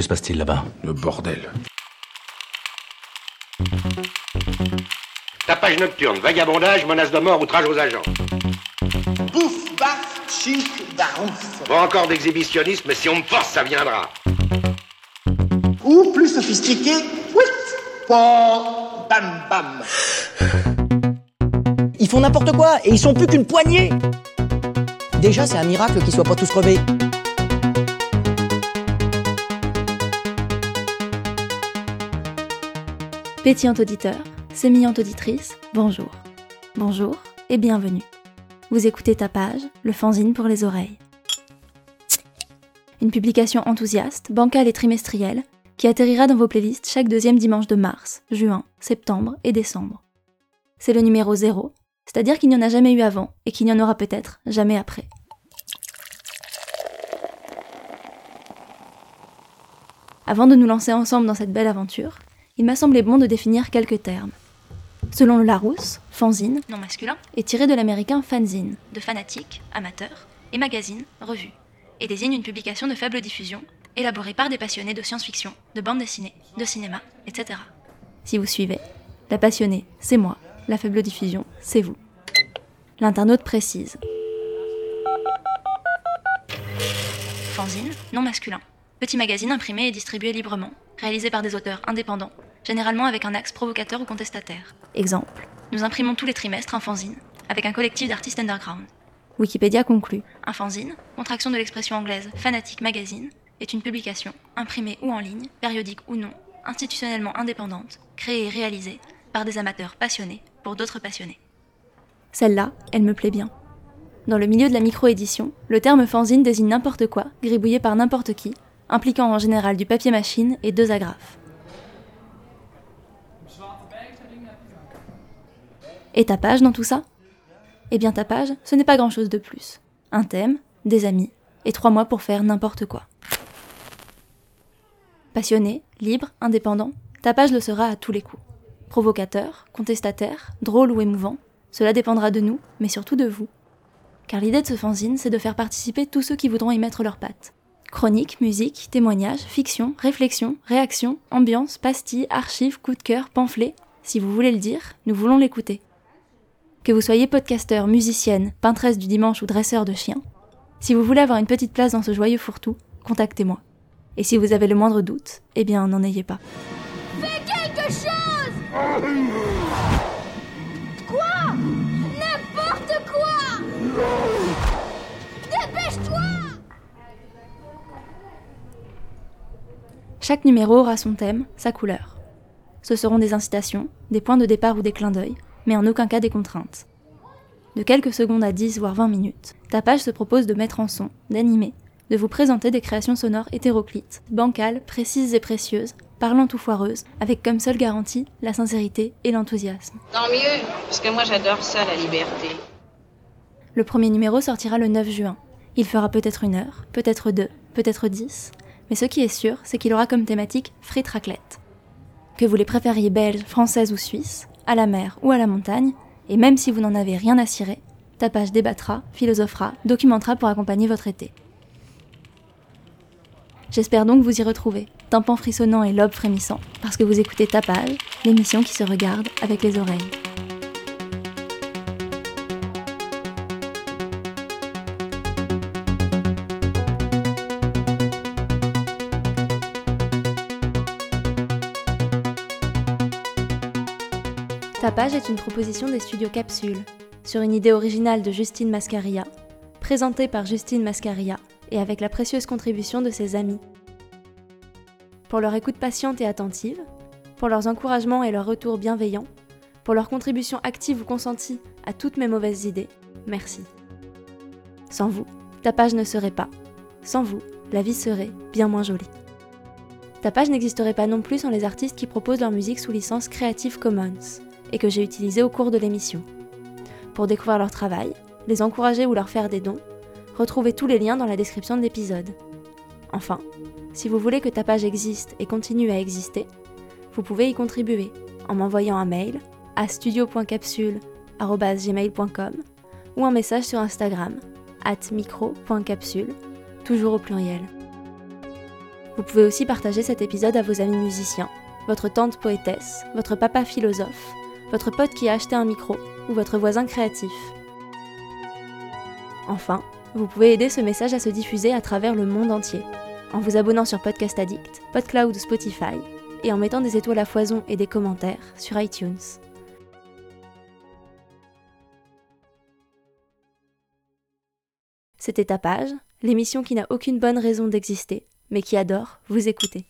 Que se passe-t-il là-bas Le bordel. Tapage nocturne, vagabondage, menace de mort, outrage aux agents. Bouffe, baf, chic, barouf. Pas encore d'exhibitionnisme, mais si on me force, ça viendra. Ou plus sophistiqué, oui, bam bam. Ils font n'importe quoi et ils sont plus qu'une poignée. Déjà, c'est un miracle qu'ils soient pas tous crevés. Pétillante auditeur, sémillante auditrice, bonjour. Bonjour et bienvenue. Vous écoutez Tapage, le fanzine pour les oreilles. Une publication enthousiaste, bancale et trimestrielle qui atterrira dans vos playlists chaque deuxième dimanche de mars, juin, septembre et décembre. C'est le numéro 0, c'est-à-dire qu'il n'y en a jamais eu avant et qu'il n'y en aura peut-être jamais après. Avant de nous lancer ensemble dans cette belle aventure, il m'a semblé bon de définir quelques termes. Selon le Larousse, fanzine, non masculin, est tiré de l'américain fanzine, de fanatique, amateur, et magazine, revue, et désigne une publication de faible diffusion, élaborée par des passionnés de science-fiction, de bande dessinée, de cinéma, etc. Si vous suivez, la passionnée, c'est moi, la faible diffusion, c'est vous. L'internaute précise. Fanzine, non masculin. Petit magazine imprimé et distribué librement, réalisé par des auteurs indépendants, généralement avec un axe provocateur ou contestataire. Exemple. Nous imprimons tous les trimestres un fanzine, avec un collectif d'artistes underground. Wikipédia conclut. Un fanzine, contraction de l'expression anglaise fanatic magazine, est une publication, imprimée ou en ligne, périodique ou non, institutionnellement indépendante, créée et réalisée par des amateurs passionnés pour d'autres passionnés. Celle-là, elle me plaît bien. Dans le milieu de la micro-édition, le terme fanzine désigne n'importe quoi, gribouillé par n'importe qui, impliquant en général du papier machine et deux agrafes. Et ta page dans tout ça? Eh bien ta page, ce n'est pas grand-chose de plus. Un thème, des amis, et trois mois pour faire n'importe quoi. Passionné, libre, indépendant, ta page le sera à tous les coups. Provocateur, contestataire, drôle ou émouvant, cela dépendra de nous, mais surtout de vous. Car l'idée de ce fanzine, c'est de faire participer tous ceux qui voudront y mettre leurs pattes. Chroniques, musique, témoignages, fiction, réflexion, réaction, ambiance, pastilles, archives, coup de cœur, pamphlets. Si vous voulez le dire, nous voulons l'écouter. Que vous soyez podcasteur, musicienne, peintresse du dimanche ou dresseur de chiens, si vous voulez avoir une petite place dans ce joyeux fourre-tout, contactez-moi. Et si vous avez le moindre doute, eh bien n'en ayez pas. Fais quelque chose Quoi? N'importe quoi Dépêche-toi Chaque numéro aura son thème, sa couleur. Ce seront des incitations, des points de départ ou des clins d'œil, mais en aucun cas des contraintes. De quelques secondes à 10 voire 20 minutes, ta page se propose de mettre en son, d'animer, de vous présenter des créations sonores hétéroclites, bancales, précises et précieuses, parlantes ou foireuses, avec comme seule garantie la sincérité et l'enthousiasme. Tant mieux, parce que moi j'adore ça, la liberté. Le premier numéro sortira le 9 juin. Il fera peut-être une heure, peut-être deux, peut-être dix, mais ce qui est sûr, c'est qu'il aura comme thématique frites raclette. Que vous les préfériez belges, françaises ou suisses, à la mer ou à la montagne, et même si vous n'en avez rien à cirer, ta page débattra, philosophera, documentera pour accompagner votre été. J'espère donc vous y retrouver, tympan frissonnant et lobe frémissant, parce que vous écoutez Tapage, l'émission qui se regarde avec les oreilles. Tapage est une proposition des studios Capsule, sur une idée originale de Justine Mascaria, présentée par Justine Mascaria et avec la précieuse contribution de ses amis. Pour leur écoute patiente et attentive, pour leurs encouragements et leurs retours bienveillants, pour leur contribution active ou consentie à toutes mes mauvaises idées, merci. Sans vous, ta page ne serait pas. Sans vous, la vie serait bien moins jolie. Ta page n'existerait pas non plus sans les artistes qui proposent leur musique sous licence Creative Commons et que j'ai utilisé au cours de l'émission. Pour découvrir leur travail, les encourager ou leur faire des dons, retrouvez tous les liens dans la description de l'épisode. Enfin, si vous voulez que ta page existe et continue à exister, vous pouvez y contribuer en m'envoyant un mail à studio.capsule.gmail.com ou un message sur Instagram at micro.capsule, toujours au pluriel. Vous pouvez aussi partager cet épisode à vos amis musiciens, votre tante poétesse, votre papa philosophe, votre pote qui a acheté un micro ou votre voisin créatif. Enfin, vous pouvez aider ce message à se diffuser à travers le monde entier, en vous abonnant sur Podcast Addict, PodCloud ou Spotify, et en mettant des étoiles à foison et des commentaires sur iTunes. C'était Tapage, l'émission qui n'a aucune bonne raison d'exister, mais qui adore vous écouter.